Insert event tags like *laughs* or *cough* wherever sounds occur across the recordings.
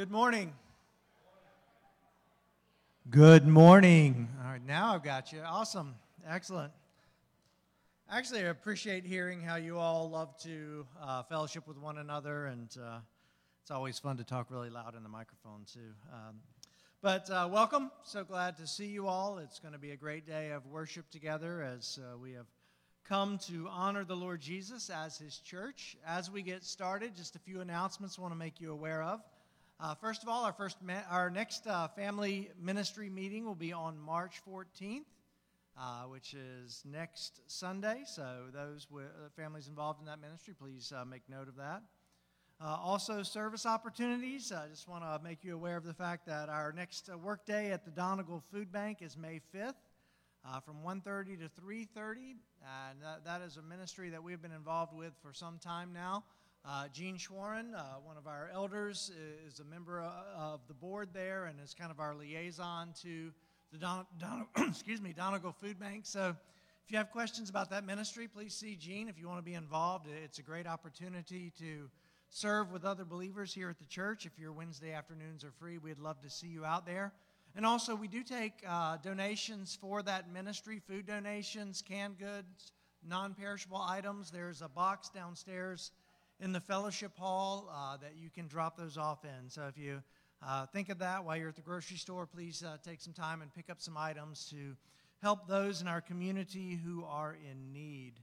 Good morning. Good morning. All right, now I've got you. Awesome. Excellent. Actually, I appreciate hearing how you all love to uh, fellowship with one another, and uh, it's always fun to talk really loud in the microphone, too. Um, but uh, welcome. So glad to see you all. It's going to be a great day of worship together as uh, we have come to honor the Lord Jesus as his church. As we get started, just a few announcements I want to make you aware of. Uh, first of all, our first ma- our next uh, family ministry meeting will be on March 14th, uh, which is next Sunday. So those w- uh, families involved in that ministry, please uh, make note of that. Uh, also, service opportunities. I just want to make you aware of the fact that our next day at the Donegal Food Bank is May 5th. from 1.30 to 3.30 and that, that is a ministry that we've been involved with for some time now uh, Gene Schwarren, uh, one of our elders, is a member uh, of the board there and is kind of our liaison to the Don, Don, *clears throat* excuse me, Donegal Food Bank. So if you have questions about that ministry, please see Gene if you want to be involved. It's a great opportunity to serve with other believers here at the church. If your Wednesday afternoons are free, we'd love to see you out there. And also, we do take uh, donations for that ministry food donations, canned goods, non perishable items. There's a box downstairs in the fellowship hall uh, that you can drop those off in. So if you uh, think of that while you're at the grocery store, please uh, take some time and pick up some items to help those in our community who are in need.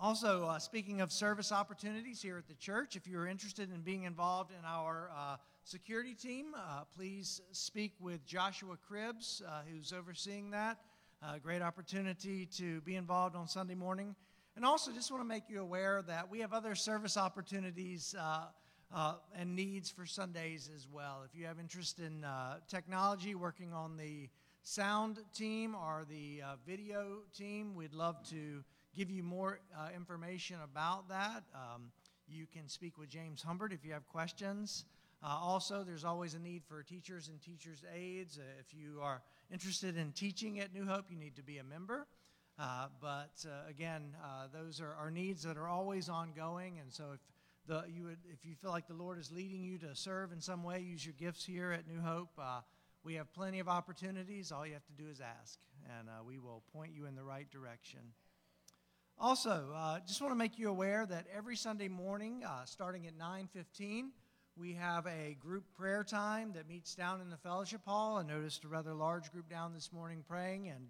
Also, uh, speaking of service opportunities here at the church, if you're interested in being involved in our uh, security team, uh, please speak with Joshua Cribbs, who's overseeing that. great opportunity to be involved on Sunday morning and also, just want to make you aware that we have other service opportunities uh, uh, and needs for Sundays as well. If you have interest in uh, technology, working on the sound team or the uh, video team, we'd love to give you more uh, information about that. Um, you can speak with James Humbert if you have questions. Uh, also, there's always a need for teachers and teachers' aides. if you are interested in teaching at New Hope, you need to be a member. Uh, but uh, again, uh, those are, are needs that are always ongoing. And so if, the, you would, if you feel like the Lord is leading you to serve in some way, use your gifts here at New Hope. Uh, we have plenty of opportunities. All you have to do is ask, and uh, we will point you in the right direction. Also, just want to make you aware that every Sunday morning, starting at 9:15, we have a group prayer time that meets down in the fellowship hall. I noticed a rather large group down this morning praying, and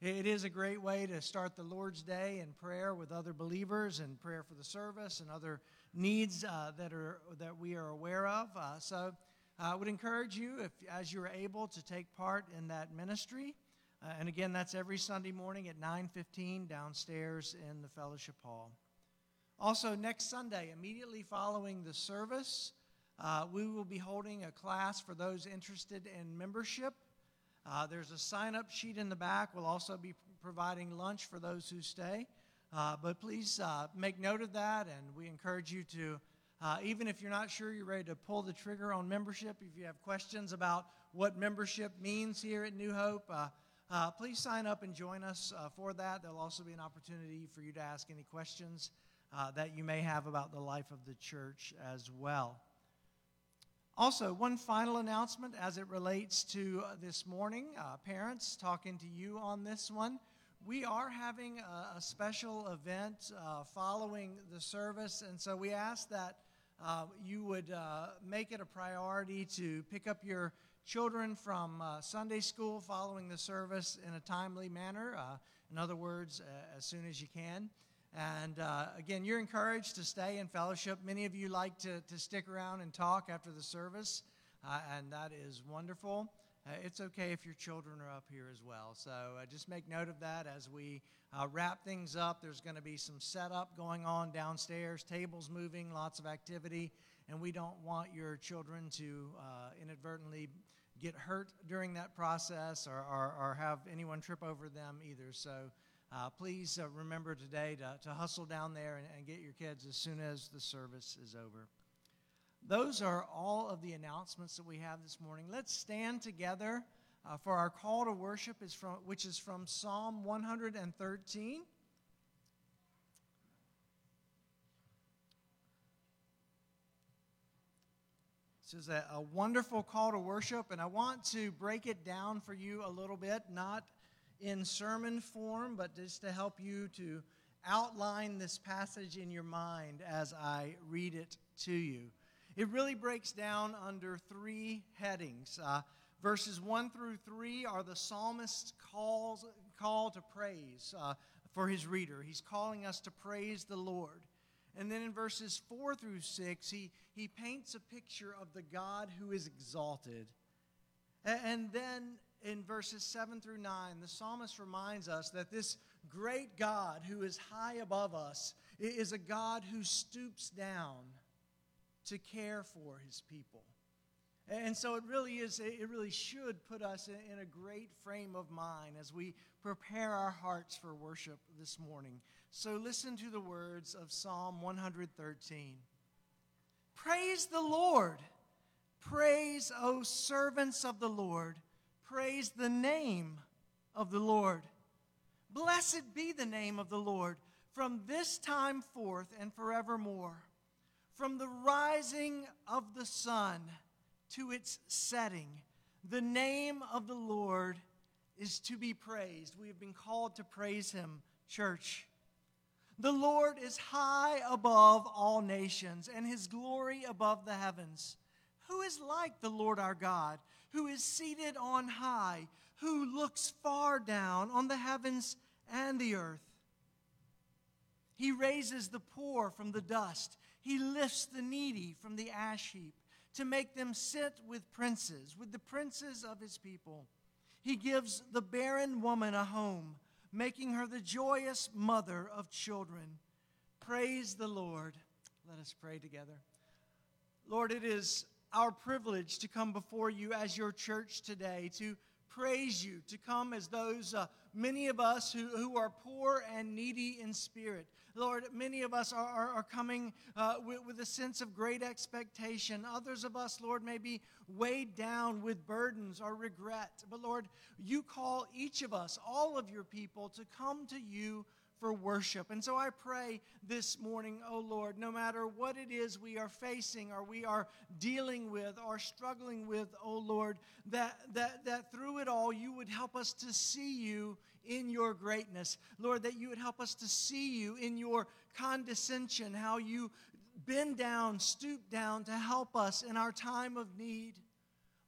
it is a great way to start the Lord's Day in prayer with other believers and prayer for the service and other needs uh, that, are, that we are aware of. Uh, so I would encourage you, if, as you're able, to take part in that ministry. Uh, and again, that's every Sunday morning at 9:15 downstairs in the fellowship hall. Also, next Sunday, immediately following the service, uh, we will be holding a class for those interested in membership. Uh, there's a sign up sheet in the back. We'll also be providing lunch for those who stay. Uh, but please uh, make note of that, and we encourage you to, uh, even if you're not sure you're ready to pull the trigger on membership, if you have questions about what membership means here at New Hope, uh, uh, please sign up and join us for that. There'll also be an opportunity for you to ask any questions that you may have about the life of the church as well. Also, one final announcement as it relates to uh, this morning. Uh, parents, talking to you on this one. We are having a, a special event uh, following the service, and so we ask that uh, you would uh, make it a priority to pick up your children from uh, Sunday school following the service in a timely manner. in other words, as soon as you can. And uh, again, you're encouraged to stay in fellowship. Many of you like to, to stick around and talk after the service, uh, and that is wonderful. Uh, it's okay if your children are up here as well. So uh, just make note of that as we uh, wrap things up. There's going to be some setup going on downstairs, tables moving, lots of activity, and we don't want your children to uh, inadvertently get hurt during that process or, or, or have anyone trip over them either. So uh, please uh, remember today to, to hustle down there and, and get your kids as soon as the service is over. Those are all of the announcements that we have this morning. Let's stand together uh, for our call to worship, is from, which is from Psalm 113. This is a, a, wonderful call to worship, and I want to break it down for you a little bit, not in sermon form, but just to help you to outline this passage in your mind as I read it to you. It really breaks down under three headings. Uh, verses 1 through 3 are the psalmist's calls, call to praise uh, for his reader. He's calling us to praise the Lord. And then in verses 4 through 6, he, he paints a picture of the God who is exalted. And then in verses 7 through 9, the psalmist reminds us that this great God who is high above us is a God who stoops down to care for his people. And so it really is, it really should put us in a great frame of mind as we prepare our hearts for worship this morning. So listen to the words of Psalm 113. Praise the Lord. Praise, O servants of the Lord. Praise the name of the Lord. Blessed be the name of the Lord from this time forth and forevermore. From the rising of the sun to its setting, the name of the Lord is to be praised. We have been called to praise him, church. The Lord is high above all nations, and his glory above the heavens. Who is like the Lord our God, who is seated on high, who looks far down on the heavens and the earth? He raises the poor from the dust, he lifts the needy from the ash heap to make them sit with princes, with the princes of his people. He gives the barren woman a home making her the joyous mother of children. Praise the Lord. Let us pray together. Lord, it is our privilege to come before you as your church today, to praise you, to come as those, uh, many of us who, who are poor and needy in spirit. Lord, many of us are, are, are coming uh, with, with, a sense of great expectation. Others of us, Lord, may be weighed down with burdens or regret. But Lord, you call each of us, all of your people, to come to you for worship. And so I pray this morning, oh Lord, no matter what it is we are facing or we are dealing with or struggling with, oh Lord, that, that, that through it all you would help us to see you in your greatness. Lord, that you would help us to see you in your condescension, how you bend down, stoop down to help us in our time of need.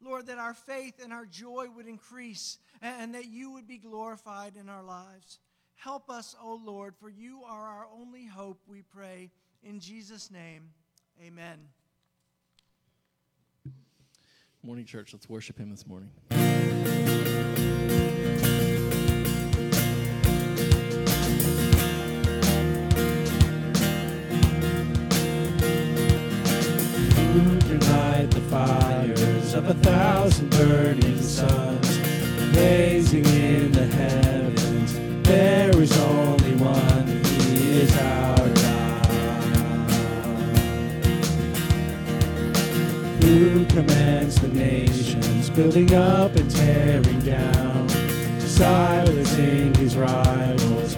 Lord, that our faith and our joy would increase and that you would be glorified in our lives. Help us, O oh Lord, for you are our only hope, we pray. In Jesus' name, amen. Morning, church. Let's worship him this morning. Who can light the fires of a thousand building up and tearing down, silencing his rivals.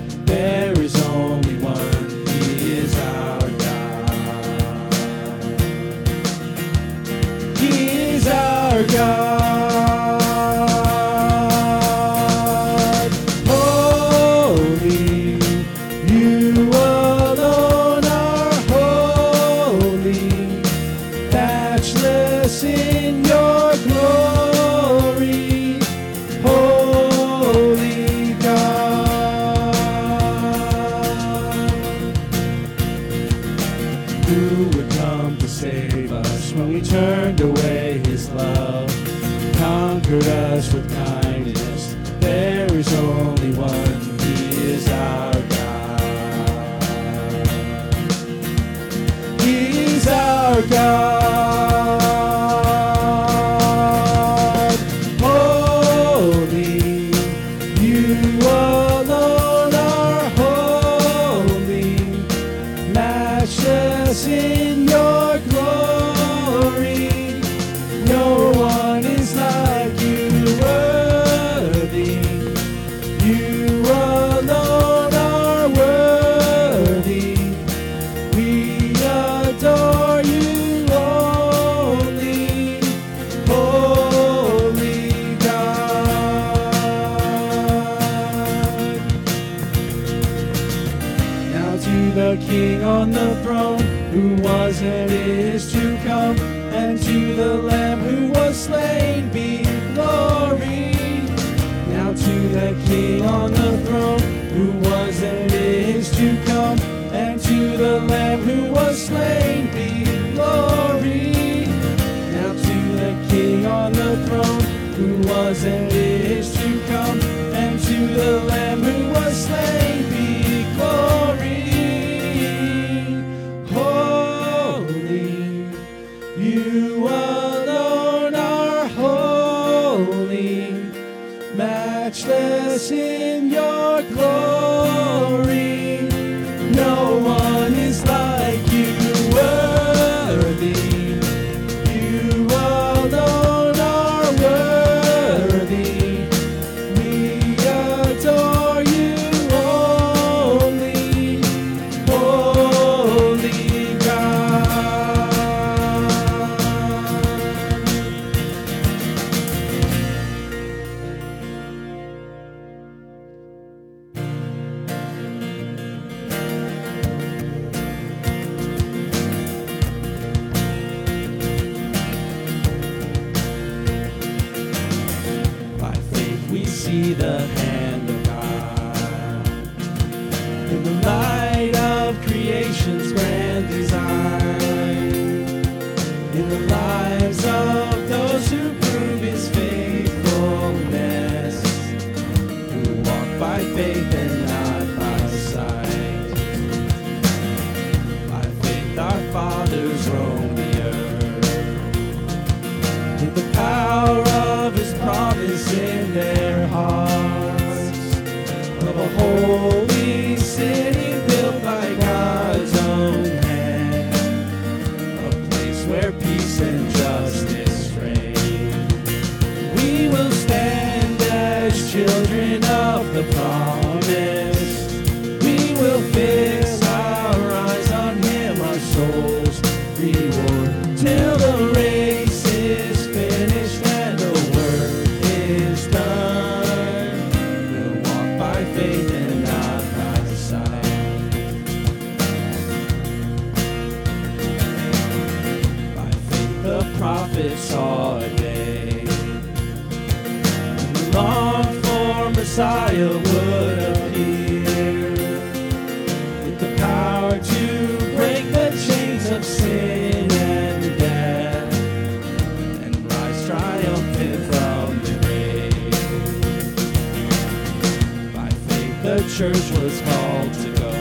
was called to go.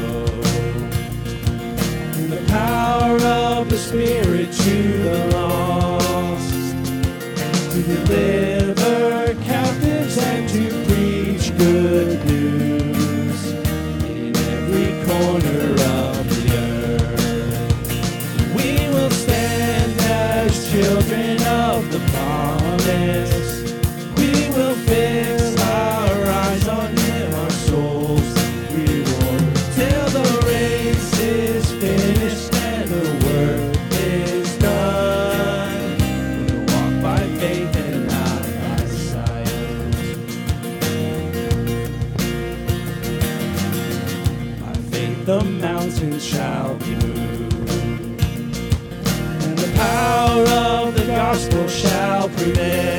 In the power of the Spirit to the lost, to deliver captives and to preach good news in every corner gospel shall prevail.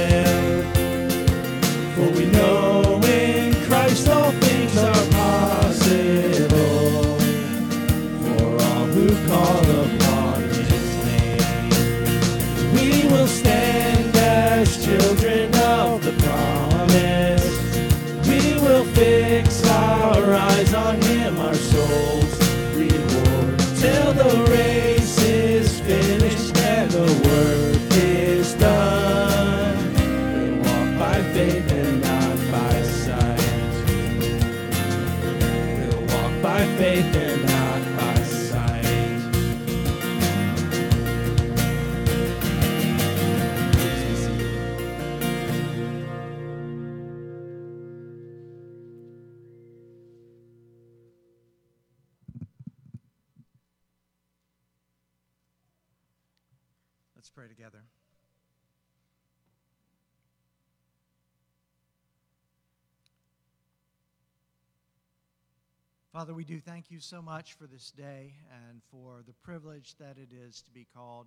Father, we do thank you so much for this day and for the privilege that it is to be called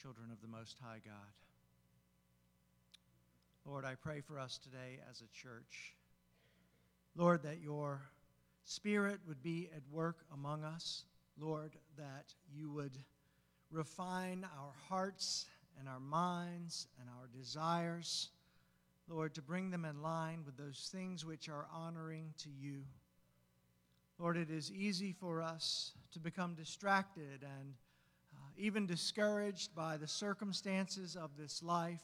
children of the Most High God. Lord, I pray for us today as a church. Lord, that your Spirit would be at work among us. Lord, that you would refine our hearts and our minds and our desires. Lord, to bring them in line with those things which are honoring to you. Lord, it is easy for us to become distracted and uh, even discouraged by the circumstances of this life.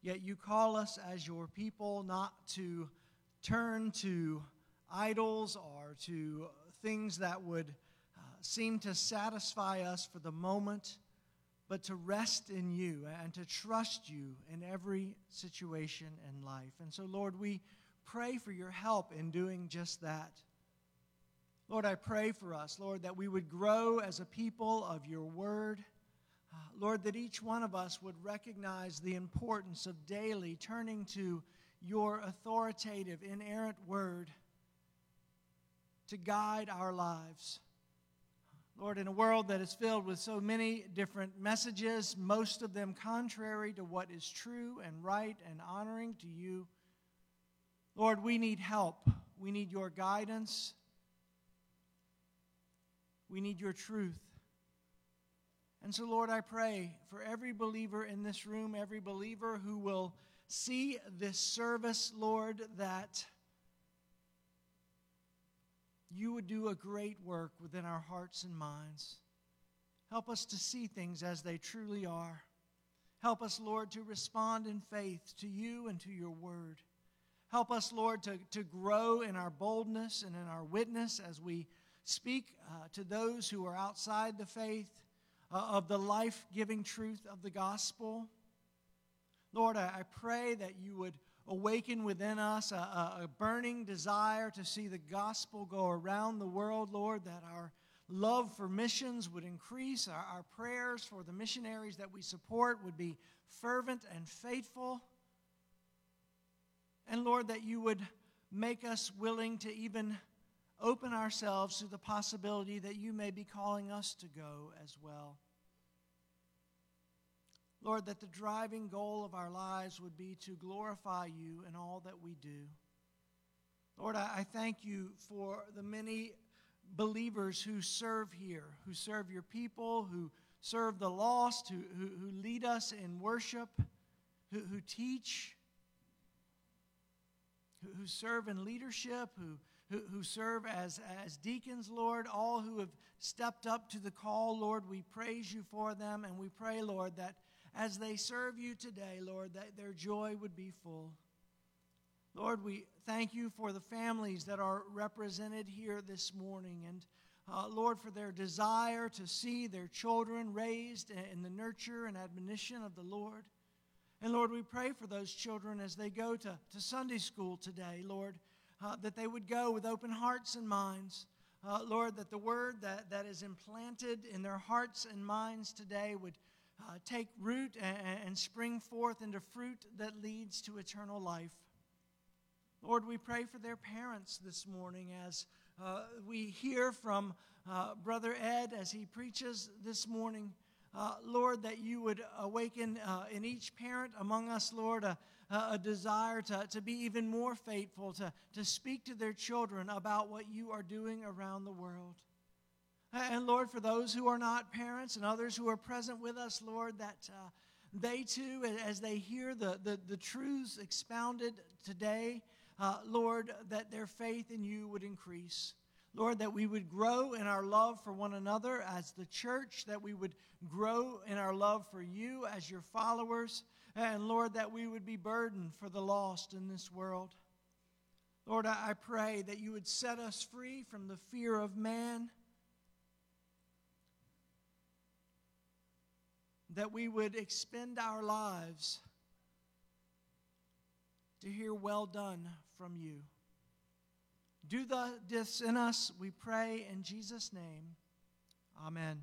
Yet you call us as your people not to turn to idols or to things that would uh, seem to satisfy us for the moment, but to rest in you and to trust you in every situation in life. And so, Lord, we pray for your help in doing just that. Lord, I pray for us, Lord, that we would grow as a people of your word. Uh, Lord, that each one of us would recognize the importance of daily turning to your authoritative, inerrant word to guide our lives. Lord, in a world that is filled with so many different messages, most of them contrary to what is true and right and honoring to you, Lord, we need help. We need your guidance. We need your truth. And so, Lord, I pray for every believer in this room, every believer who will see this service, Lord, that you would do a great work within our hearts and minds. Help us to see things as they truly are. Help us, Lord, to respond in faith to you and to your word. Help us, Lord, to, to grow in our boldness and in our witness as we speak uh, to those who are outside the faith uh, of the life giving truth of the gospel. Lord, I, I pray that you would awaken within us a, a, a burning desire to see the gospel go around the world, Lord, that our love for missions would increase, our, our prayers for the missionaries that we support would be fervent and faithful. And Lord, that you would make us willing to even open ourselves to the possibility that you may be calling us to go as well. Lord, that the driving goal of our lives would be to glorify you in all that we do. Lord, I, thank you for the many believers who serve here, who serve your people, who serve the lost, who, who, who lead us in worship, who, who teach, who, who serve in leadership, who, who, who serve as, as deacons, Lord, all who have stepped up to the call, Lord, we praise you for them, and we pray, Lord, that as they serve you today, Lord, that their joy would be full. Lord, we thank you for the families that are represented here this morning. And uh, Lord, for their desire to see their children raised in the nurture and admonition of the Lord. And Lord, we pray for those children as they go to, to Sunday school today, Lord, uh, that they would go with open hearts and minds. Uh, Lord, that the word that, that is implanted in their hearts and minds today would uh, take root and, and spring forth into fruit that leads to eternal life. Lord, we pray for their parents this morning as uh, we hear from uh, Brother Ed as he preaches this morning. Uh, Lord, that you would awaken uh, in each parent among us, Lord, a, a desire to, to be even more faithful, to, to speak to their children about what you are doing around the world. And Lord, for those who are not parents and others who are present with us, Lord, that uh, they too, as they hear the, the, the truths expounded today, uh, Lord, that their faith in you would increase. Lord, that we would grow in our love for one another as the church, that we would grow in our love for you as your followers, and Lord, that we would be burdened for the lost in this world. Lord, I pray that you would set us free from the fear of man that we would expend our lives to hear well done from you. Do this in us, we pray in Jesus' name. Amen.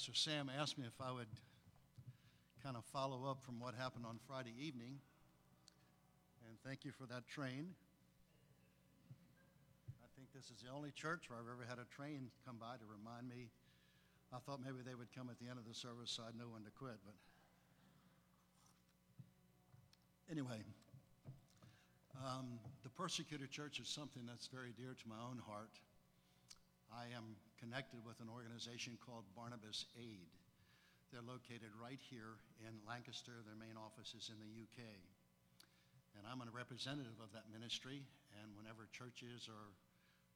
Pastor Sam asked me if I would kind of follow up from what happened on Friday evening. And thank you for that train. I think this is the only church where I've ever had a train come by to remind me. I thought maybe they would come at the end of the service so I'd know when to quit, but anyway, um, the persecuted church is something that's very dear to my own heart. I am connected with an organization called Barnabas Aid. They're located right here in Lancaster. Their main office is in the UK. And I'm a representative of that ministry. And whenever churches or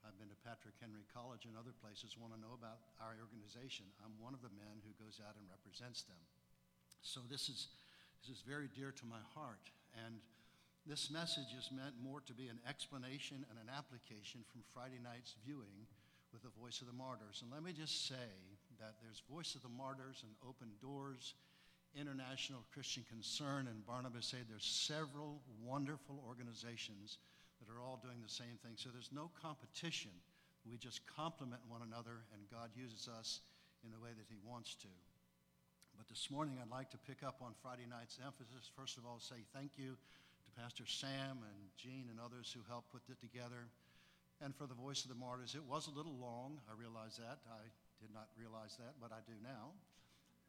I've been to Patrick Henry College and other places want to know about our organization, I'm one of the men who goes out and represents them. So this is, this is very dear to my heart. And this message is meant more to be an explanation and an application from Friday night's viewing with the Voice of the Martyrs. And let me just say that there's Voice of the Martyrs and Open Doors, International Christian Concern, and Barnabas Aid. There's several wonderful organizations that are all doing the same thing. So there's no competition. We just complement one another, and God uses us in the way that He wants to. But this morning, I'd like to pick up on Friday night's emphasis. First of all, say thank you to Pastor Sam and Gene and others who helped put it together. And for the Voice of the Martyrs, it was a little long. I realize that. I did not realize that, but I do now.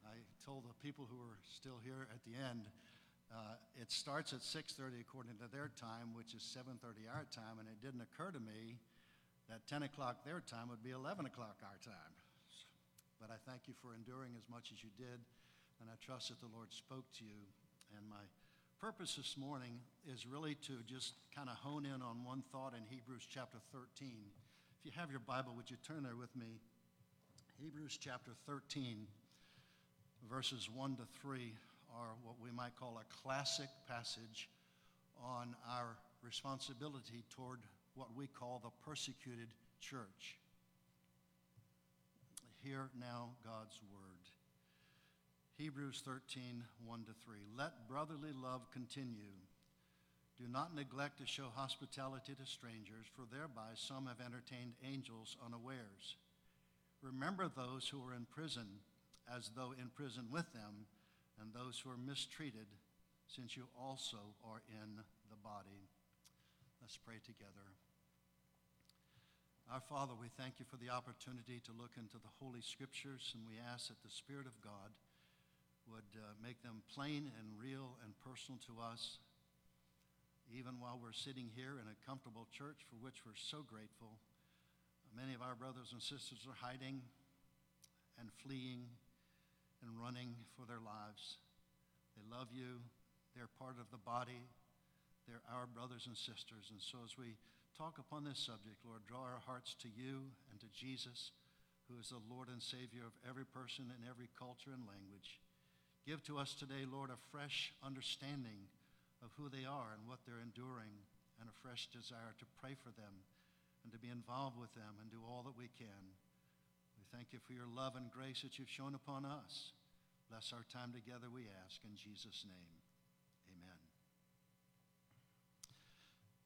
I told the people who were still here at the end, uh, it starts at 6.30 according to their time, which is 7.30 our time, and it didn't occur to me that 10 o'clock their time would be 11 o'clock our time. But I thank you for enduring as much as you did, and I trust that the Lord spoke to you. And my purpose this morning is really to just kind of hone in on one thought in Hebrews chapter 13. If you have your Bible, would you turn there with me? Hebrews chapter 13, verses 1 to 3 are what we might call a classic passage on our responsibility toward what we call the persecuted church. Hear now God's word. Hebrews 13, 1 to 3. Let brotherly love continue. Do not neglect to show hospitality to strangers, for thereby some have entertained angels unawares. Remember those who are in prison, as though in prison with them, and those who are mistreated, since you also are in the body. Let's pray together. Our Father, we thank you for the opportunity to look into the Holy Scriptures, and we ask that the Spirit of God would uh, make them plain and real and personal to us even while we're sitting here in a comfortable church for which we're so grateful. Many of our brothers and sisters are hiding and fleeing and running for their lives. They love you. They're part of the body. They're our brothers and sisters. And so as we talk upon this subject, Lord, draw our hearts to you and to Jesus, who is the Lord and Savior of every person in every culture and language. Give to us today, Lord, a fresh understanding of who they are and what they're enduring, and a fresh desire to pray for them and to be involved with them and do all that we can. We thank you for your love and grace that you've shown upon us. Bless our time together, we ask, in Jesus' name. Amen.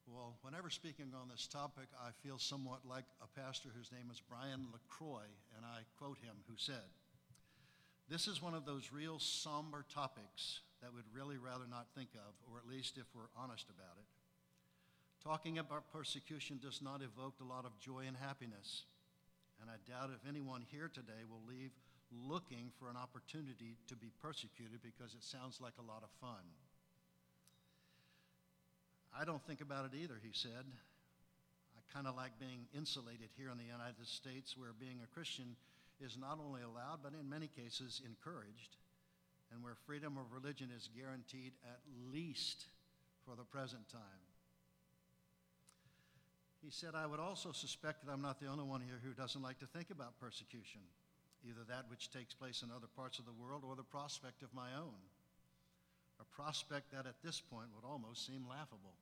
Well, whenever speaking on this topic, I feel somewhat like a pastor whose name is Brian LaCroix, and I quote him, who said, This is one of those real somber topics that we'd really rather not think of, or at least if we're honest about it. Talking about persecution does not evoke a lot of joy and happiness, and I doubt if anyone here today will leave looking for an opportunity to be persecuted because it sounds like a lot of fun. I don't think about it either, he said. I kind of like being insulated here in the United States where being a Christian is not only allowed, but in many cases encouraged and where freedom of religion is guaranteed at least for the present time. He said, I would also suspect that I'm not the only one here who doesn't like to think about persecution, either that which takes place in other parts of the world or the prospect of my own, a prospect that at this point would almost seem laughable.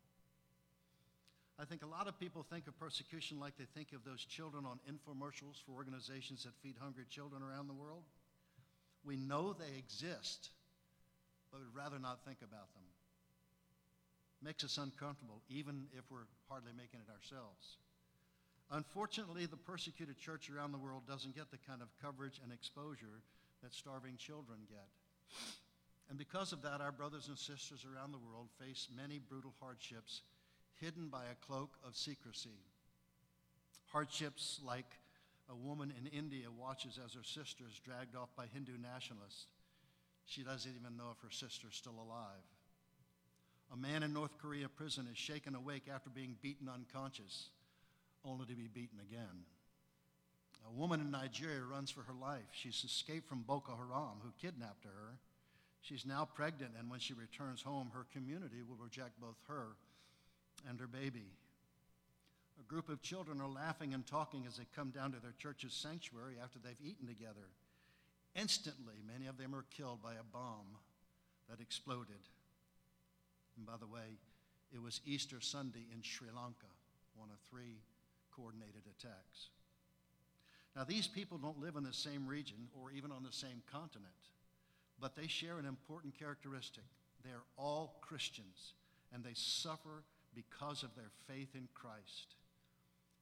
I think a lot of people think of persecution like they think of those children on infomercials for organizations that feed hungry children around the world. We know they exist, but we'd rather not think about them. Makes us uncomfortable, even if we're hardly making it ourselves. Unfortunately, the persecuted church around the world doesn't get the kind of coverage and exposure that starving children get. And because of that, our brothers and sisters around the world face many brutal hardships hidden by a cloak of secrecy. Hardships like a woman in India watches as her sister is dragged off by Hindu nationalists. She doesn't even know if her sister is still alive. A man in North Korea prison is shaken awake after being beaten unconscious, only to be beaten again. A woman in Nigeria runs for her life. She's escaped from Boko Haram, who kidnapped her. She's now pregnant, and when she returns home, her community will reject both her and her baby. A group of children are laughing and talking as they come down to their church's sanctuary after they've eaten together. Instantly, many of them are killed by a bomb that exploded. And by the way, it was Easter Sunday in Sri Lanka, one of three coordinated attacks. Now, these people don't live in the same region or even on the same continent, but they share an important characteristic. They are all Christians, and they suffer because of their faith in Christ.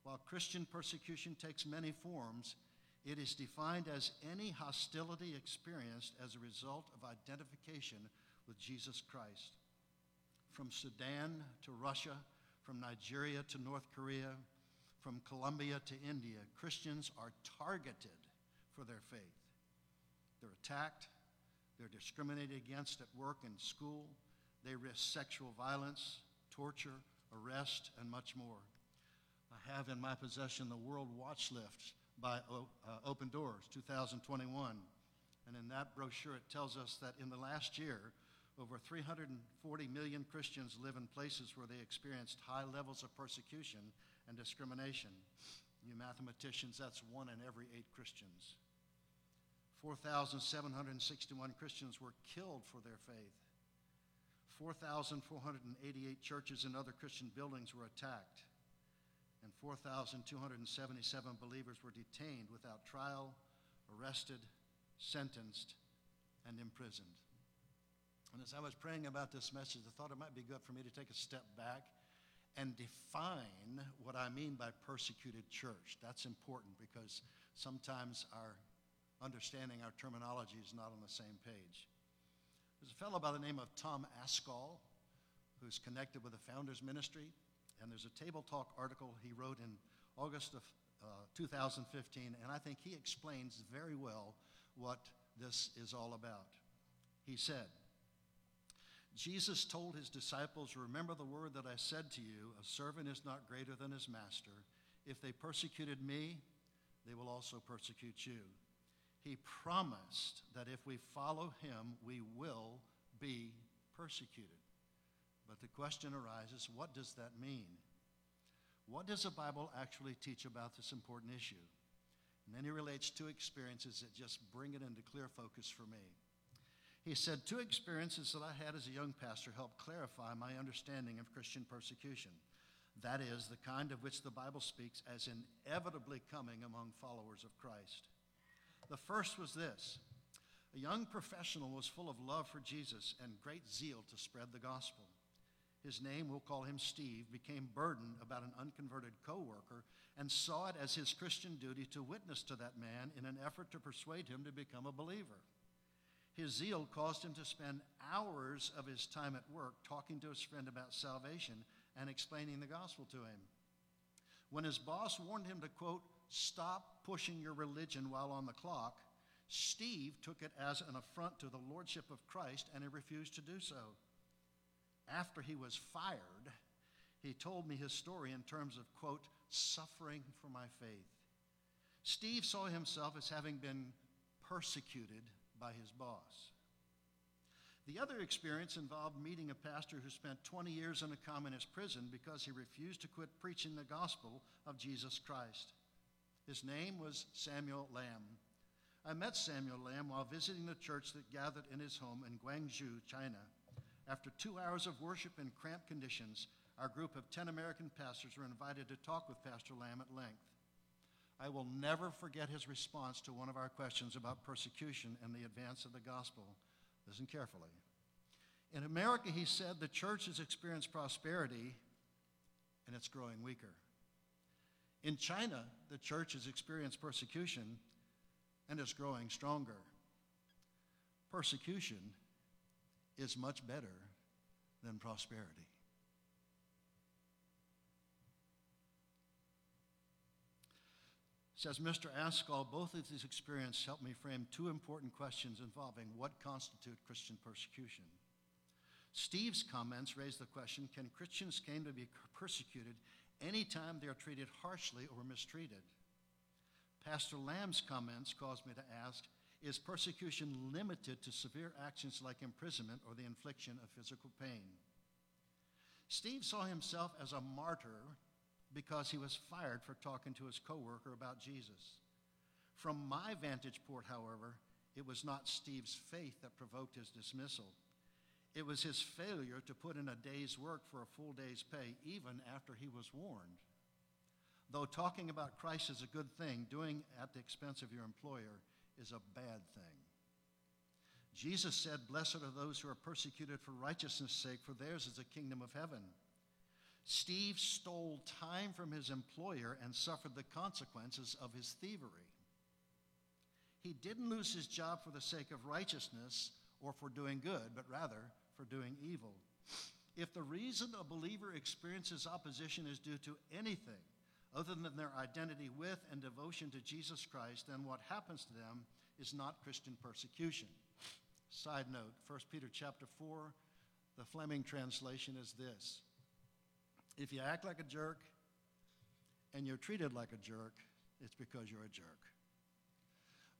While Christian persecution takes many forms, it is defined as any hostility experienced as a result of identification with Jesus Christ. From Sudan to Russia, from Nigeria to North Korea, from Colombia to India, Christians are targeted for their faith. They're attacked, they're discriminated against at work and school, they risk sexual violence, torture, arrest, and much more. I have in my possession the World Watch List by uh, Open Doors 2021. And in that brochure, it tells us that in the last year, over 340 million Christians live in places where they experienced high levels of persecution and discrimination. You mathematicians, that's one in every eight Christians. 4,761 Christians were killed for their faith. 4,488 churches and other Christian buildings were attacked and 4,277 believers were detained without trial, arrested, sentenced, and imprisoned. And as I was praying about this message, I thought it might be good for me to take a step back and define what I mean by persecuted church. That's important because sometimes our understanding, our terminology is not on the same page. There's a fellow by the name of Tom Ascol who's connected with the Founders Ministry, and there's a Table Talk article he wrote in August of uh, 2015, and I think he explains very well what this is all about. He said, Jesus told his disciples, Remember the word that I said to you, a servant is not greater than his master. If they persecuted me, they will also persecute you. He promised that if we follow him, we will be persecuted. But the question arises what does that mean? What does the Bible actually teach about this important issue? And then he relates two experiences that just bring it into clear focus for me. He said, Two experiences that I had as a young pastor helped clarify my understanding of Christian persecution. That is, the kind of which the Bible speaks as inevitably coming among followers of Christ. The first was this a young professional was full of love for Jesus and great zeal to spread the gospel. His name, we'll call him Steve, became burdened about an unconverted coworker and saw it as his Christian duty to witness to that man in an effort to persuade him to become a believer. His zeal caused him to spend hours of his time at work talking to his friend about salvation and explaining the gospel to him. When his boss warned him to, quote, stop pushing your religion while on the clock, Steve took it as an affront to the lordship of Christ and he refused to do so. After he was fired, he told me his story in terms of, quote, suffering for my faith. Steve saw himself as having been persecuted by his boss. The other experience involved meeting a pastor who spent 20 years in a communist prison because he refused to quit preaching the gospel of Jesus Christ. His name was Samuel Lamb. I met Samuel Lamb while visiting the church that gathered in his home in Guangzhou, China. After two hours of worship in cramped conditions, our group of 10 American pastors were invited to talk with Pastor Lamb at length. I will never forget his response to one of our questions about persecution and the advance of the gospel. Listen carefully. In America, he said, the church has experienced prosperity and it's growing weaker. In China, the church has experienced persecution and is growing stronger. Persecution is much better than prosperity. Says Mr. Ascol, both of these experiences helped me frame two important questions involving what constitute Christian persecution. Steve's comments raise the question can Christians claim to be persecuted anytime they are treated harshly or mistreated? Pastor Lamb's comments caused me to ask is persecution limited to severe actions like imprisonment or the infliction of physical pain? Steve saw himself as a martyr because he was fired for talking to his coworker about Jesus. From my vantage point, however, it was not Steve's faith that provoked his dismissal. It was his failure to put in a day's work for a full day's pay, even after he was warned. Though talking about Christ is a good thing, doing at the expense of your employer is a bad thing. Jesus said, Blessed are those who are persecuted for righteousness' sake, for theirs is the kingdom of heaven. Steve stole time from his employer and suffered the consequences of his thievery. He didn't lose his job for the sake of righteousness or for doing good, but rather for doing evil. If the reason a believer experiences opposition is due to anything other than their identity with and devotion to Jesus Christ, then what happens to them is not Christian persecution. Side note, 1 Peter chapter 4, the Fleming translation is this. If you act like a jerk and you're treated like a jerk, it's because you're a jerk.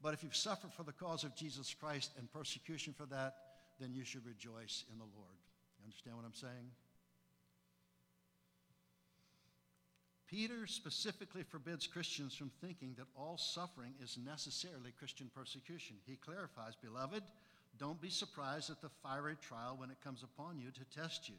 But if you've suffered for the cause of Jesus Christ and persecution for that, then you should rejoice in the Lord. You understand what I'm saying? Peter specifically forbids Christians from thinking that all suffering is necessarily Christian persecution. He clarifies, Beloved, don't be surprised at the fiery trial when it comes upon you to test you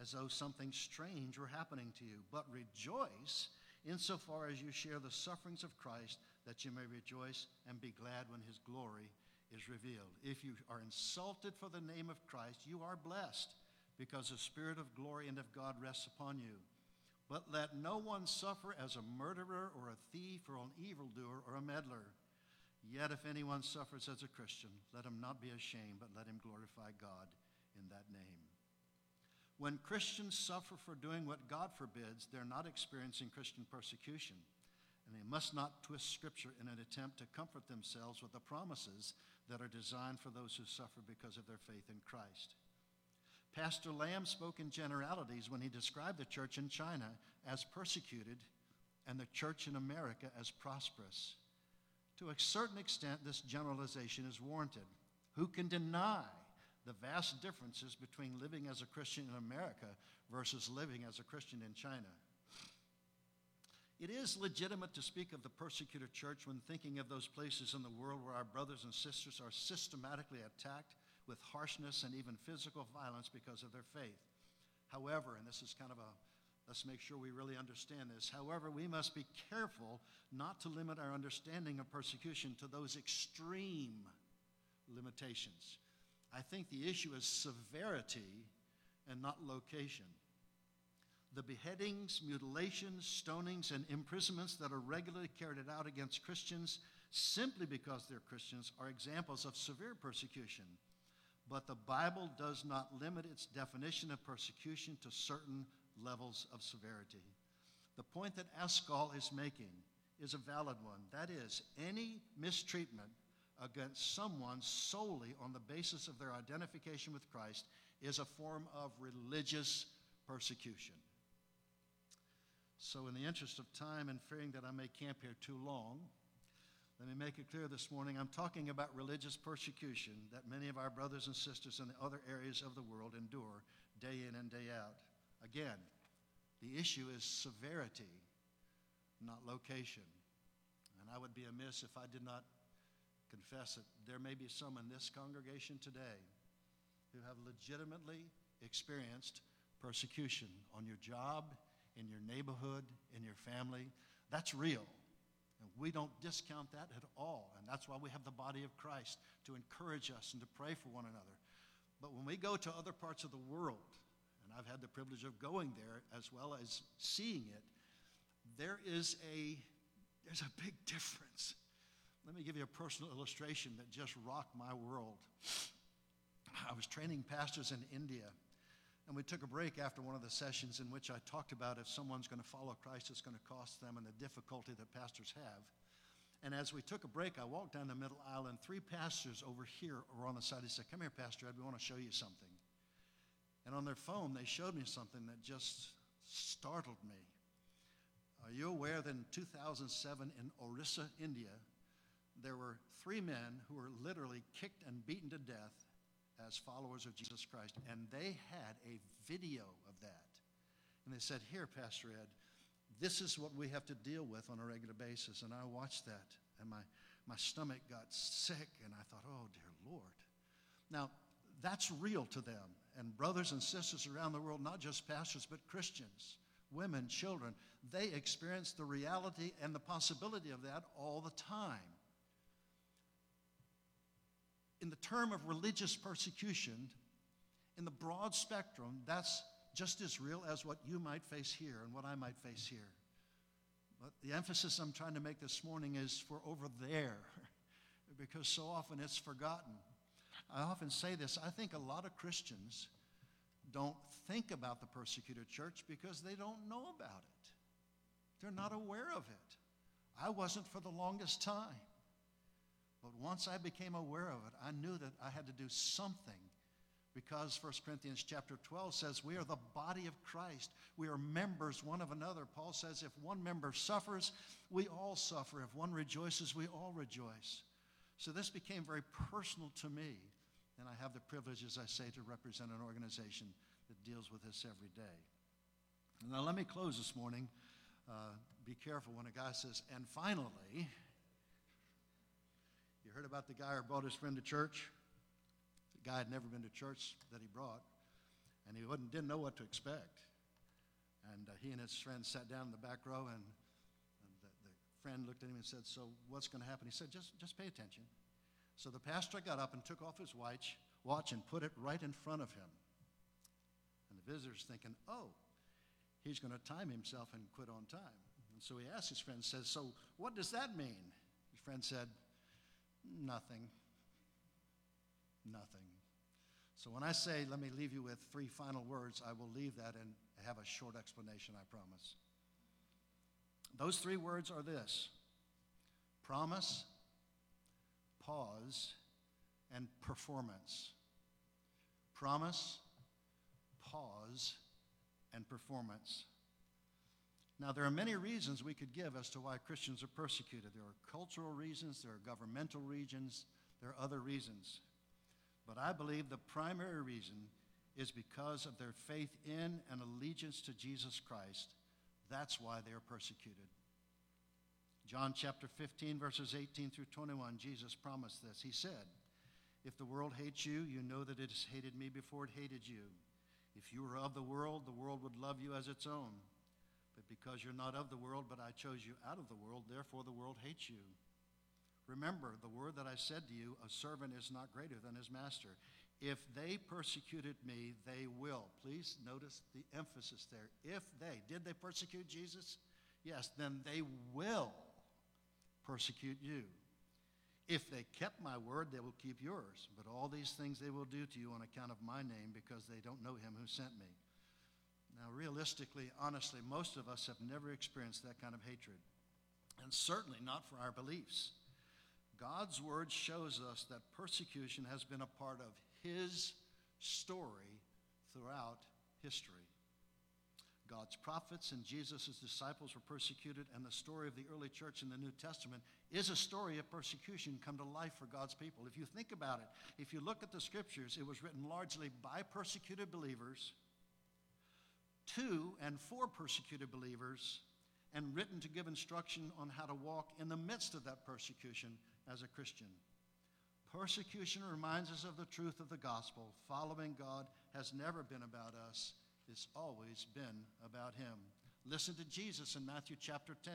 as though something strange were happening to you. But rejoice insofar as you share the sufferings of Christ, that you may rejoice and be glad when his glory is revealed. If you are insulted for the name of Christ, you are blessed, because the Spirit of glory and of God rests upon you. But let no one suffer as a murderer or a thief or an evildoer or a meddler. Yet if anyone suffers as a Christian, let him not be ashamed, but let him glorify God in that name. When Christians suffer for doing what God forbids, they're not experiencing Christian persecution. And they must not twist Scripture in an attempt to comfort themselves with the promises that are designed for those who suffer because of their faith in Christ. Pastor Lamb spoke in generalities when he described the church in China as persecuted and the church in America as prosperous. To a certain extent, this generalization is warranted. Who can deny the vast differences between living as a Christian in America versus living as a Christian in China? It is legitimate to speak of the persecuted church when thinking of those places in the world where our brothers and sisters are systematically attacked with harshness and even physical violence because of their faith. However, and this is kind of a let's make sure we really understand this. However, we must be careful not to limit our understanding of persecution to those extreme limitations. I think the issue is severity and not location. The beheadings, mutilations, stonings, and imprisonments that are regularly carried out against Christians simply because they're Christians are examples of severe persecution. But the Bible does not limit its definition of persecution to certain levels of severity. The point that Ascol is making is a valid one. That is, any mistreatment against someone solely on the basis of their identification with Christ is a form of religious persecution. So, in the interest of time and fearing that I may camp here too long, let me make it clear this morning I'm talking about religious persecution that many of our brothers and sisters in the other areas of the world endure day in and day out. Again, the issue is severity, not location. And I would be amiss if I did not confess it. There may be some in this congregation today who have legitimately experienced persecution on your job, in your neighborhood, in your family. That's real. And we don't discount that at all. And that's why we have the body of Christ to encourage us and to pray for one another. But when we go to other parts of the world, and I've had the privilege of going there as well as seeing it, there is a there's a big difference. Let me give you a personal illustration that just rocked my world. I was training pastors in India, and we took a break after one of the sessions in which I talked about if someone's going to follow Christ, it's going to cost them and the difficulty that pastors have. And as we took a break, I walked down the middle aisle, and three pastors over here were on the side. He said, Come here, Pastor Ed, we want to show you something. And on their phone, they showed me something that just startled me. Are you aware that in 2007 in Orissa, India, there were three men who were literally kicked and beaten to death as followers of Jesus Christ? And they had a video of that. And they said, Here, Pastor Ed, this is what we have to deal with on a regular basis. And I watched that, and my, my stomach got sick, and I thought, Oh, dear Lord. Now, that's real to them and brothers and sisters around the world, not just pastors, but Christians, women, children, they experience the reality and the possibility of that all the time. In the term of religious persecution, in the broad spectrum, that's just as real as what you might face here and what I might face here. But the emphasis I'm trying to make this morning is for over there, *laughs* because so often it's forgotten. I often say this I think a lot of Christians don't think about the persecuted church because they don't know about it. They're not aware of it. I wasn't for the longest time. But once I became aware of it, I knew that I had to do something because 1 Corinthians chapter 12 says we are the body of Christ. We are members one of another. Paul says if one member suffers, we all suffer. If one rejoices, we all rejoice. So this became very personal to me. And I have the privilege, as I say, to represent an organization that deals with this every day. Now, let me close this morning. Uh, be careful when a guy says, and finally, heard about the guy who brought his friend to church? The guy had never been to church that he brought, and he didn't know what to expect. And uh, he and his friend sat down in the back row, and, and the, the friend looked at him and said, So, what's going to happen? He said, just, just pay attention. So the pastor got up and took off his watch, watch and put it right in front of him. And the visitor's thinking, oh, he's going to time himself and quit on time. And so he asked his friend, says, so what does that mean? His friend said, nothing. Nothing. So when I say, let me leave you with three final words, I will leave that and have a short explanation, I promise. Those three words are this promise, pause, and performance. Promise, pause, and performance. Now, there are many reasons we could give as to why Christians are persecuted. There are cultural reasons, there are governmental reasons, there are other reasons. But I believe the primary reason is because of their faith in and allegiance to Jesus Christ. That's why they are persecuted. John chapter 15, verses 18 through 21, Jesus promised this. He said, If the world hates you, you know that it has hated me before it hated you. If you were of the world, the world would love you as its own. Because you're not of the world, but I chose you out of the world, therefore the world hates you. Remember the word that I said to you a servant is not greater than his master. If they persecuted me, they will. Please notice the emphasis there. If they, did they persecute Jesus? Yes, then they will persecute you. If they kept my word, they will keep yours. But all these things they will do to you on account of my name because they don't know him who sent me. Now, realistically, honestly, most of us have never experienced that kind of hatred, and certainly not for our beliefs. God's word shows us that persecution has been a part of his story throughout history. God's prophets and Jesus' disciples were persecuted, and the story of the early church in the New Testament is a story of persecution come to life for God's people. If you think about it, if you look at the scriptures, it was written largely by persecuted believers, to and for persecuted believers, and written to give instruction on how to walk in the midst of that persecution as a Christian. Persecution reminds us of the truth of the gospel. Following God has never been about us, it's always been about Him. Listen to Jesus in Matthew chapter 10.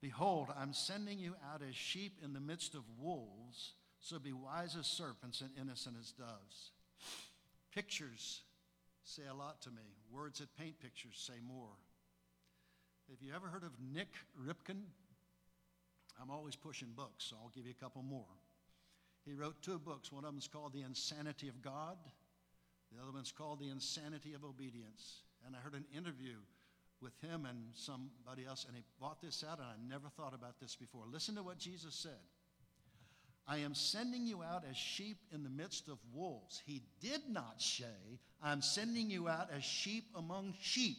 Behold, I'm sending you out as sheep in the midst of wolves, so be wise as serpents and innocent as doves. Pictures say a lot to me. Words that paint pictures say more. Have you ever heard of Nik Ripken? I'm always pushing books, so I'll give you a couple more. He wrote two books. One of them is called The Insanity of God, the other one's called The Insanity of Obedience. And I heard an interview with him and somebody else, and he brought this out, and I never thought about this before. Listen to what Jesus said I am sending you out as sheep in the midst of wolves. He did not say, I'm sending you out as sheep among sheep.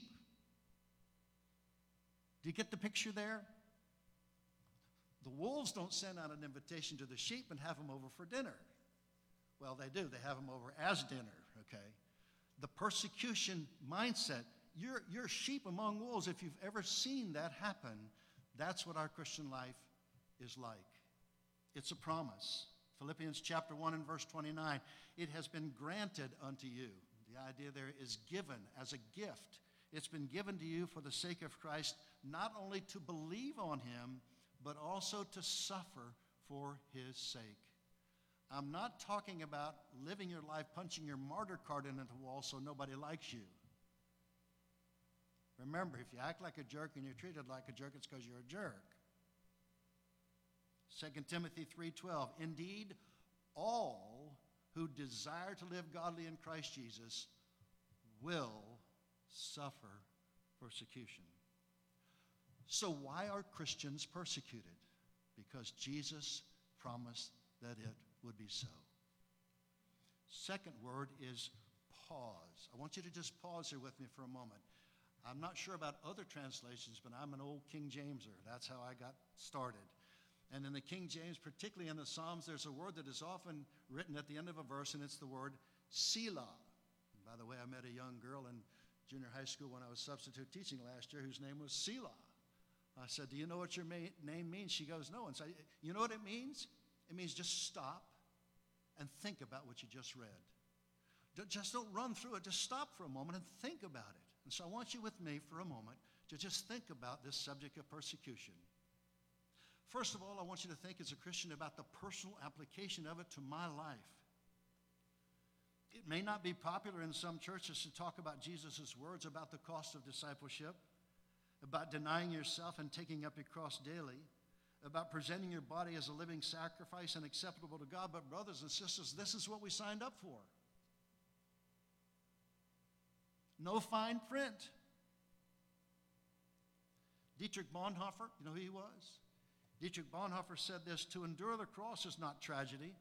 Do you get the picture there? The wolves don't send out an invitation to the sheep and have them over for dinner. Well, they do. They have them over as dinner, okay? The persecution mindset. You're, you're sheep among wolves. If you've ever seen that happen, that's what our Christian life is like. It's a promise. Philippians chapter 1 and verse 29. It has been granted unto you. The idea there is given as a gift. It's been given to you for the sake of Christ, not only to believe on him, but also to suffer for his sake. I'm not talking about living your life punching your martyr card into the wall so nobody likes you. Remember, if you act like a jerk and you're treated like a jerk, it's because you're a jerk. 2 Timothy 3:12 Indeed all who desire to live godly in Christ Jesus will suffer persecution. So, why are Christians persecuted? Because Jesus promised that it would be so. Second word is pause. I want you to just pause here with me for a moment. I'm not sure about other translations, but I'm an old King Jameser. That's how I got started. And in the King James, particularly in the Psalms, there's a word that is often written at the end of a verse, and it's the word Selah. By the way, I met a young girl in junior high school when I was substitute teaching last year whose name was Selah. I said, Do you know what your ma- name means? She goes, No. And so, You know what it means? It means just stop and think about what you just read. Just don't run through it. Just stop for a moment and think about it. And so I want you with me for a moment to just think about this subject of persecution. First of all, I want you to think as a Christian about the personal application of it to my life. It may not be popular in some churches to talk about Jesus' words about the cost of discipleship, about denying yourself and taking up your cross daily, about presenting your body as a living sacrifice and acceptable to God. But, brothers and sisters, this is what we signed up for. No fine print. Dietrich Bonhoeffer, you know who he was? Dietrich Bonhoeffer said this To endure the cross is not tragedy.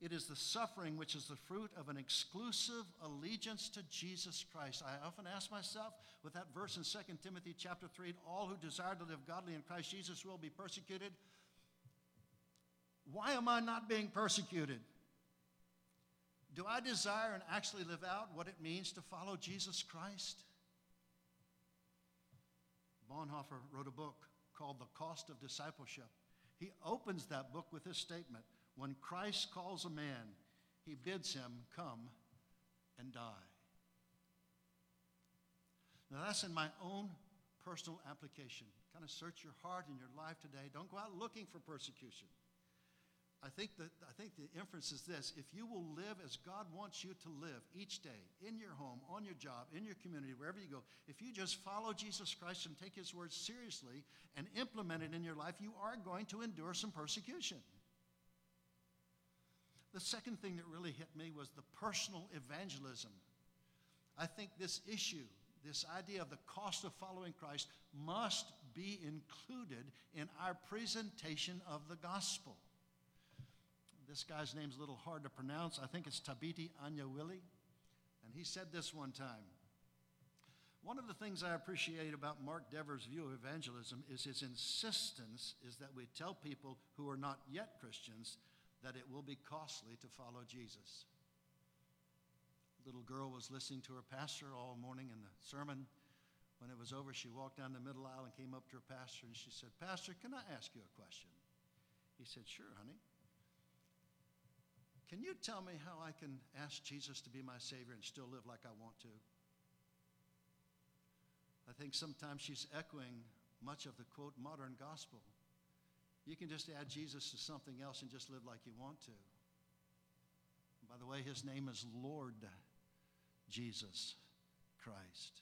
It is the suffering which is the fruit of an exclusive allegiance to Jesus Christ. I often ask myself with that verse in 2 Timothy chapter 3 all who desire to live godly in Christ Jesus will be persecuted. Why am I not being persecuted? Do I desire and actually live out what it means to follow Jesus Christ? Bonhoeffer wrote a book called The Cost of Discipleship. He opens that book with this statement When Christ calls a man, he bids him come and die. Now, that's in my own personal application. Kind of search your heart and your life today. Don't go out looking for persecution. I think, that, I think the inference is this if you will live as God wants you to live each day, in your home, on your job, in your community, wherever you go, if you just follow Jesus Christ and take his words seriously and implement it in your life, you are going to endure some persecution. The second thing that really hit me was the personal evangelism. I think this issue, this idea of the cost of following Christ, must be included in our presentation of the gospel. This guy's name's a little hard to pronounce. I think it's Thabiti Anyabwile. And he said this one time. One of the things I appreciate about Mark Dever's view of evangelism is his insistence is that we tell people who are not yet Christians that it will be costly to follow Jesus. A little girl was listening to her pastor all morning in the sermon. When it was over, she walked down the middle aisle and came up to her pastor and she said, Pastor, can I ask you a question? He said, Sure, honey. Can you tell me how I can ask Jesus to be my Savior and still live like I want to? I think sometimes she's echoing much of the quote modern gospel. You can just add Jesus to something else and just live like you want to. By the way, his name is Lord Jesus Christ.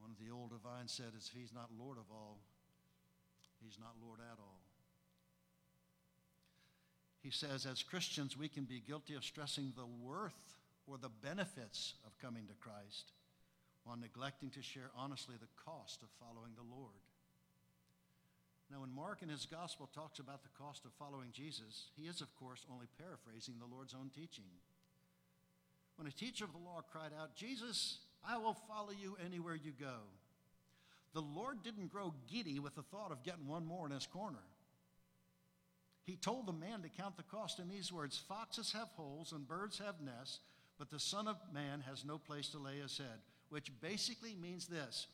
One of the old divines said, if he's not Lord of all, he's not Lord at all. He says, as Christians, we can be guilty of stressing the worth or the benefits of coming to Christ while neglecting to share honestly the cost of following the Lord. Now, when Mark in his gospel talks about the cost of following Jesus, he is, of course, only paraphrasing the Lord's own teaching. When a teacher of the law cried out, Jesus, I will follow you anywhere you go, the Lord didn't grow giddy with the thought of getting one more in his corner. He told the man to count the cost in these words Foxes have holes and birds have nests, but the Son of Man has no place to lay his head, which basically means this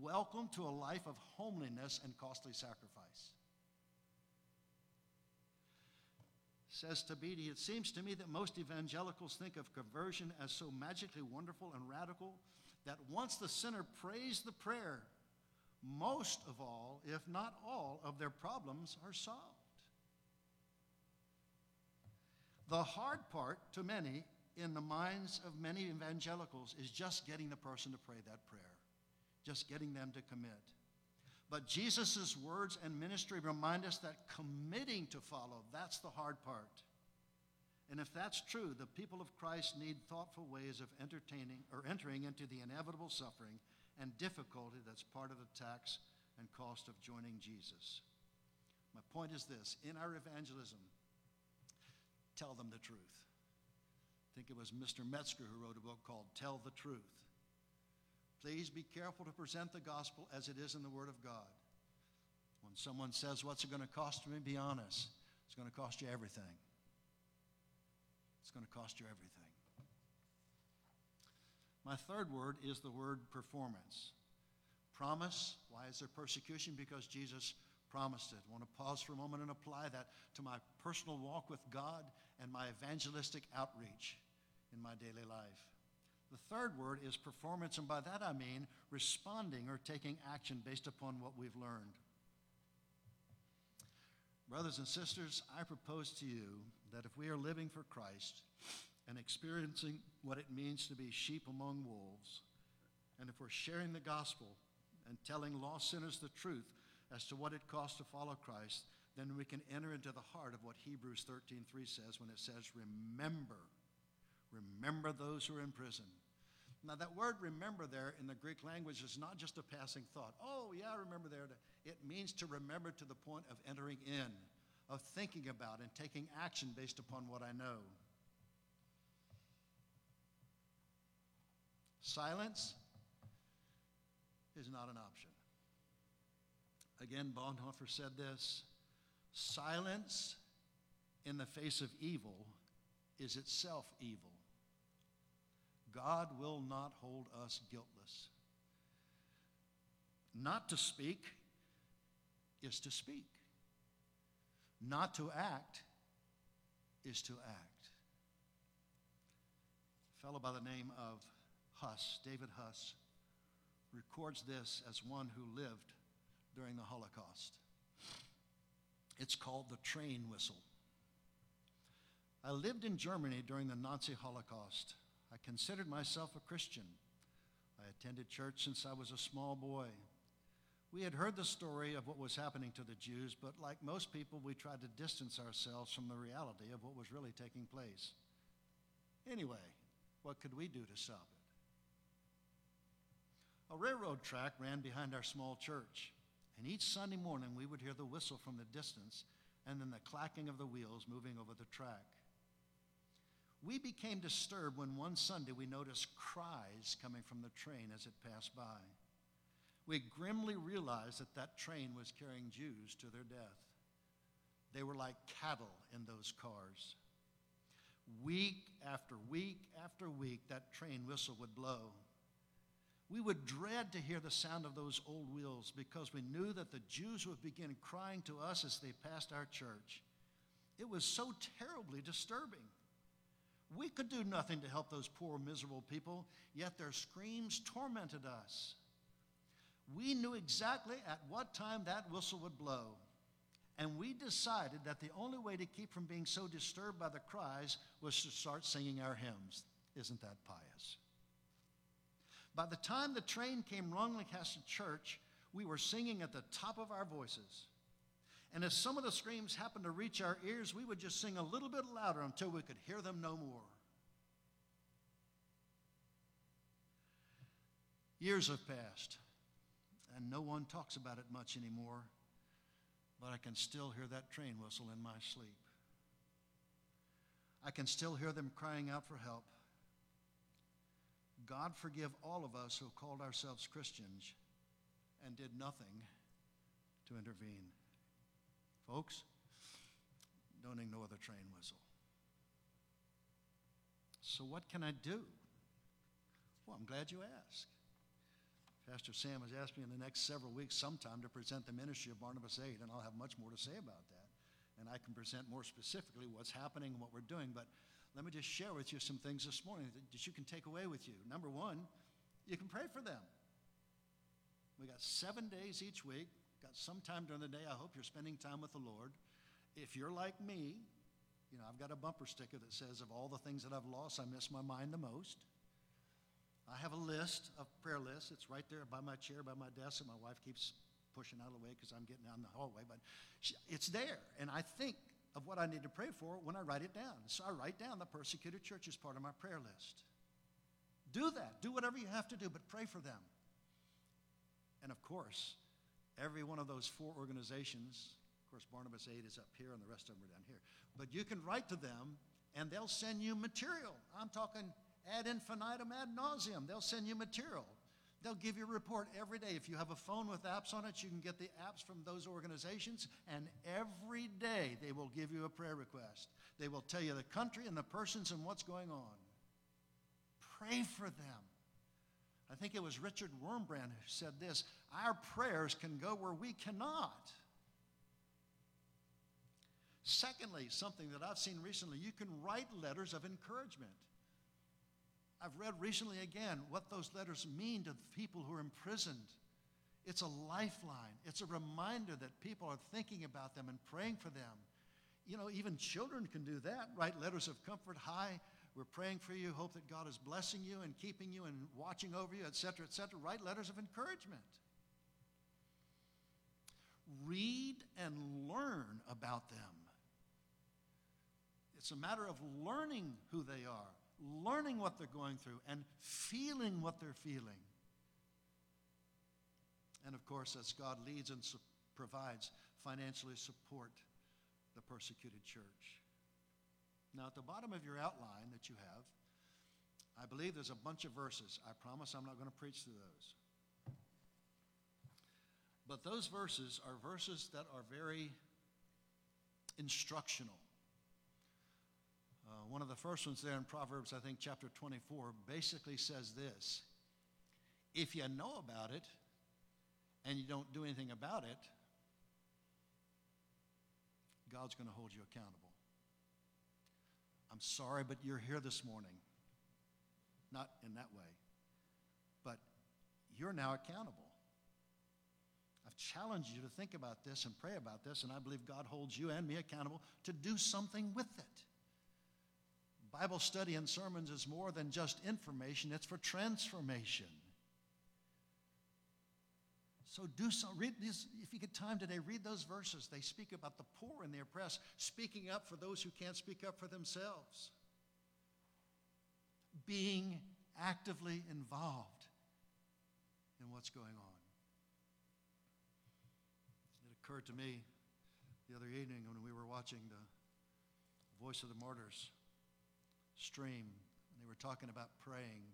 Welcome to a life of homeliness and costly sacrifice. Says Thabiti, it seems to me that most evangelicals think of conversion as so magically wonderful and radical that once the sinner prays the prayer, most of all, if not all, of their problems are solved. The hard part to many in the minds of many evangelicals is just getting the person to pray that prayer, just getting them to commit. But Jesus' words and ministry remind us that committing to follow, that's the hard part. And if that's true, the people of Christ need thoughtful ways of entertaining or entering into the inevitable suffering and difficulty that's part of the tax and cost of joining Jesus. My point is this in our evangelism, tell them the truth. I think it was Mr. Metzger who wrote a book called Tell the Truth. Please be careful to present the gospel as it is in the Word of God. When someone says, What's it going to cost me? Be honest. It's going to cost you everything. It's going to cost you everything. My third word is the word performance. Promise. Why is there persecution? Because Jesus promised it. I want to pause for a moment and apply that to my personal walk with God and my evangelistic outreach in my daily life. The third word is performance, and by that I mean responding or taking action based upon what we've learned. Brothers and sisters, I propose to you that if we are living for Christ and experiencing what it means to be sheep among wolves, and if we're sharing the gospel and telling lost sinners the truth as to what it costs to follow Christ, then we can enter into the heart of what Hebrews 13:3 says when it says, "Remember, remember those who are in prison." Now, that word remember there in the Greek language is not just a passing thought. Oh, yeah, I remember there. It means to remember to the point of entering in, of thinking about and taking action based upon what I know. Silence is not an option. Again, Bonhoeffer said this silence in the face of evil is itself evil. God will not hold us guiltless. Not to speak is to speak. Not to act is to act. A fellow by the name of Huss, David Huss, records this as one who lived during the Holocaust. It's called the train whistle. I lived in Germany during the Nazi Holocaust. I considered myself a Christian. I attended church since I was a small boy. We had heard the story of what was happening to the Jews, but like most people, we tried to distance ourselves from the reality of what was really taking place. Anyway, what could we do to stop it? A railroad track ran behind our small church, and each Sunday morning we would hear the whistle from the distance and then the clacking of the wheels moving over the track. We became disturbed when one Sunday we noticed cries coming from the train as it passed by. We grimly realized that that train was carrying Jews to their death. They were like cattle in those cars. Week after week after week, that train whistle would blow. We would dread to hear the sound of those old wheels because we knew that the Jews would begin crying to us as they passed our church. It was so terribly disturbing. We could do nothing to help those poor, miserable people, yet their screams tormented us. We knew exactly at what time that whistle would blow, and we decided that the only way to keep from being so disturbed by the cries was to start singing our hymns. Isn't that pious? By the time the train came wrongly cast to church, we were singing at the top of our voices. And as some of the screams happened to reach our ears, we would just sing a little bit louder until we could hear them no more. Years have passed, and no one talks about it much anymore, but I can still hear that train whistle in my sleep. I can still hear them crying out for help. God forgive all of us who called ourselves Christians and did nothing to intervene. Folks, don't ignore the train whistle. So, what can I do? Well, I'm glad you asked. Pastor Sam has asked me in the next several weeks sometime to present the ministry of Barnabas Aid, and I'll have much more to say about that. And I can present more specifically what's happening and what we're doing. But let me just share with you some things this morning that you can take away with you. Number one, you can pray for them. We got seven days each week got some time during the day. I hope you're spending time with the Lord. If you're like me, you know, I've got a bumper sticker that says, of all the things that I've lost, I miss my mind the most. I have a list, a prayer list. It's right there by my chair, by my desk, and my wife keeps pushing out of the way because I'm getting down the hallway. But she, it's there, and I think of what I need to pray for when I write it down. So I write down the persecuted church as part of my prayer list. Do that. Do whatever you have to do, but pray for them. And of course, every one of those four organizations, of course, Barnabas Aid is up here and the rest of them are down here, but you can write to them and they'll send you material. I'm talking ad infinitum, ad nauseum. They'll send you material. They'll give you a report every day. If you have a phone with apps on it, you can get the apps from those organizations, and every day they will give you a prayer request. They will tell you the country and the persons and what's going on. Pray for them. I think it was Richard Wurmbrand who said this Our prayers can go where we cannot. Secondly, something that I've seen recently, you can write letters of encouragement. I've read recently again what those letters mean to the people who are imprisoned It's a lifeline. It's a reminder that people are thinking about them and praying for them. You know, even children can do that. Write letters of comfort. Hi, we're praying for you. Hope that God is blessing you and keeping you and watching over you, etc., etc. Write letters of encouragement. Read and learn about them. It's a matter of learning who they are, learning what they're going through, and feeling what they're feeling. And of course, as God leads and su- provides, financially support the persecuted church. Now, at the bottom of your outline that you have, I believe there's a bunch of verses. I promise I'm not going to preach through those. But those verses are verses that are very instructional. Uh, one of the first ones there in Proverbs, I think chapter 24, basically says this If you know about it and you don't do anything about it, God's going to hold you accountable. I'm sorry, but you're here this morning. Not in that way, but you're now accountable. I've challenged you to think about this and pray about this, and I believe God holds you and me accountable to do something with it. Bible study and sermons is more than just information, it's for transformation. So do some, read these, if you get time today, read those verses. They speak about the poor and the oppressed, speaking up for those who can't speak up for themselves. Being actively involved in what's going on. It occurred to me the other evening when we were watching the Voice of the Martyrs stream, and they were talking about praying.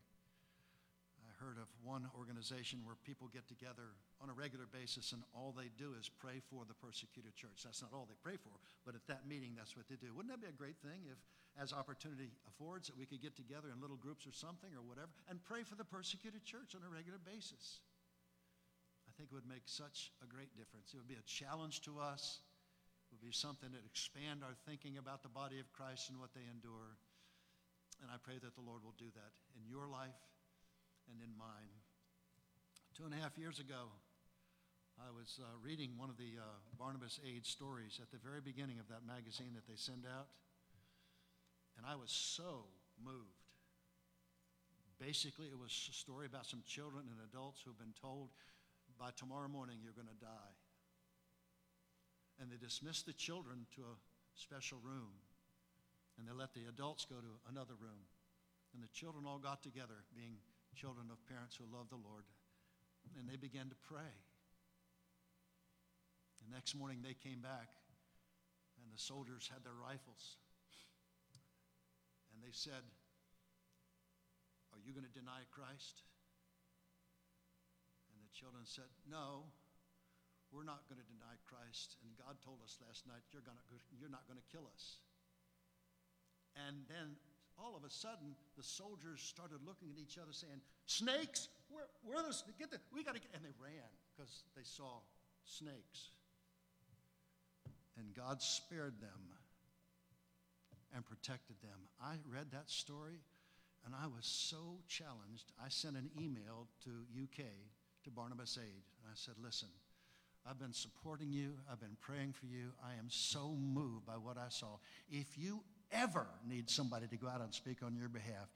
I heard of one organization where people get together on a regular basis and all they do is pray for the persecuted church. That's not all they pray for, but at that meeting, that's what they do. Wouldn't that be a great thing if, as opportunity affords, that we could get together in little groups or something or whatever and pray for the persecuted church on a regular basis? I think it would make such a great difference. It would be a challenge to us. It would be something that expand our thinking about the body of Christ and what they endure. And I pray that the Lord will do that in your life and in mine. Two and a half years ago, I was uh, reading one of the uh, Barnabas Aid stories at the very beginning of that magazine that they send out, and I was so moved. Basically, it was a story about some children and adults who've been told by tomorrow morning you're going to die. And they dismissed the children to a special room, and they let the adults go to another room. And the children all got together, being children of parents who love the Lord, and they began to pray. The next morning they came back, and the soldiers had their rifles. And they said, Are you going to deny Christ? And the children said, No, we're not going to deny Christ. And God told us last night, You're, gonna, you're not going to kill us. And then all of a sudden, the soldiers started looking at each other saying, Snakes? Where, where are the, get the, we got to get, and they ran because they saw snakes and God spared them and protected them. I read that story and I was so challenged. I sent an email to UK, to Barnabas Aid, and I said, Listen, I've been supporting you, I've been praying for you. I am so moved by what I saw. If you ever need somebody to go out and speak on your behalf,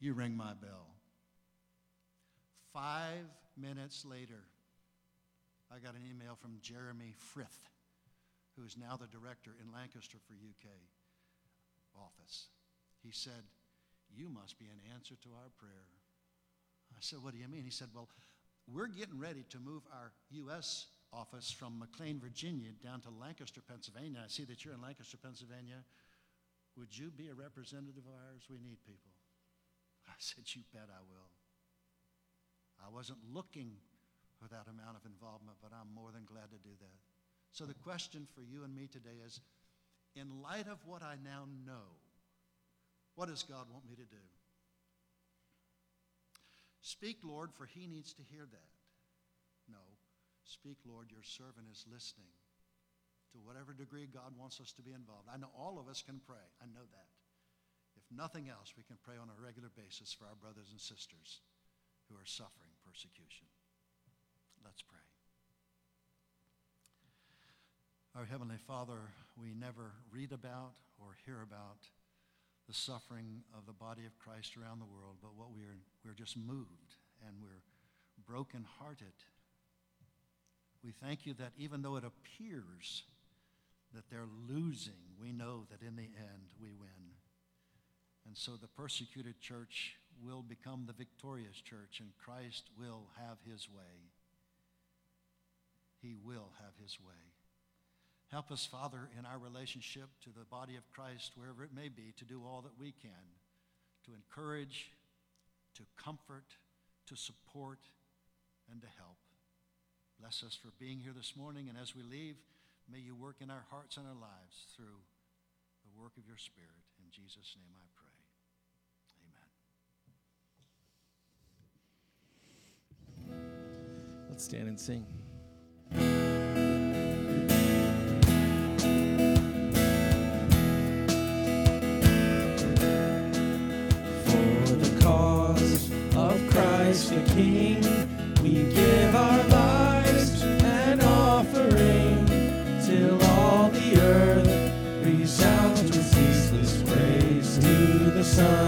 you ring my bell. Five minutes later, I got an email from Jeremy Frith who is now the director in Lancaster for UK office. He said, You must be an answer to our prayer. I said, What do you mean? He said, Well, we're getting ready to move our U.S. office from McLean, Virginia, down to Lancaster, Pennsylvania. I see that you're in Lancaster, Pennsylvania. Would you be a representative of ours? We need people. I said, You bet I will. I wasn't looking for that amount of involvement, but I'm more than glad to do that. So the question for you and me today is in light of what I now know, what does God want me to do? Speak, Lord, for he needs to hear that. No. Speak, Lord, your servant is listening to whatever degree God wants us to be involved. I know all of us can pray. I know that. If nothing else, we can pray on a regular basis for our brothers and sisters who are suffering persecution. Let's pray. Our Heavenly Father, we never read about or hear about the suffering of the body of Christ around the world, but what we are, we're just moved and we're brokenhearted. We thank you that even though it appears that they're losing, we know that in the end we win. And so the persecuted church will become the victorious church, and Christ will have his way. He will have his way. Help us, Father, in our relationship to the body of Christ, wherever it may be, to do all that we can to encourage, to comfort, to support, and to help. Bless us for being here this morning, and as we leave, may you work in our hearts and our lives through the work of your Spirit. In Jesus' name I pray. Amen. Let's stand and sing. For the cause of Christ the King, to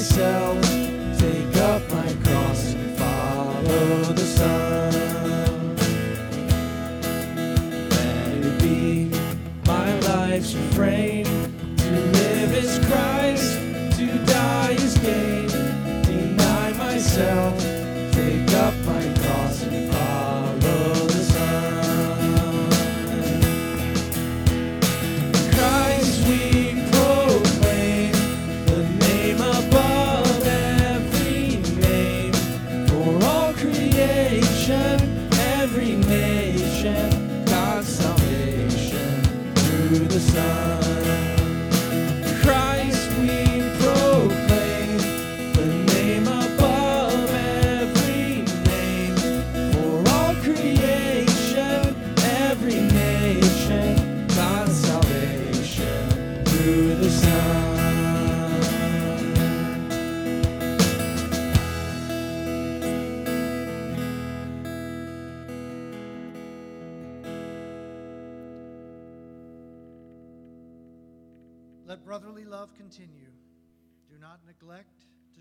myself,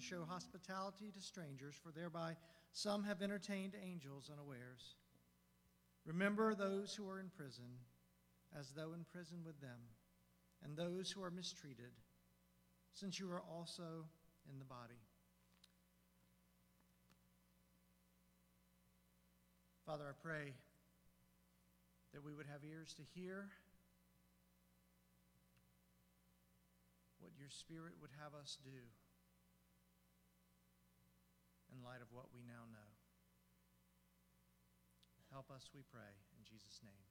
show hospitality to strangers, for thereby some have entertained angels unawares. Remember those who are in prison, as though in prison with them, and those who are mistreated, since you are also in the body. Father, I pray that we would have ears to hear what your Spirit would have us do in light of what we now know. Help us, we pray, in Jesus' name.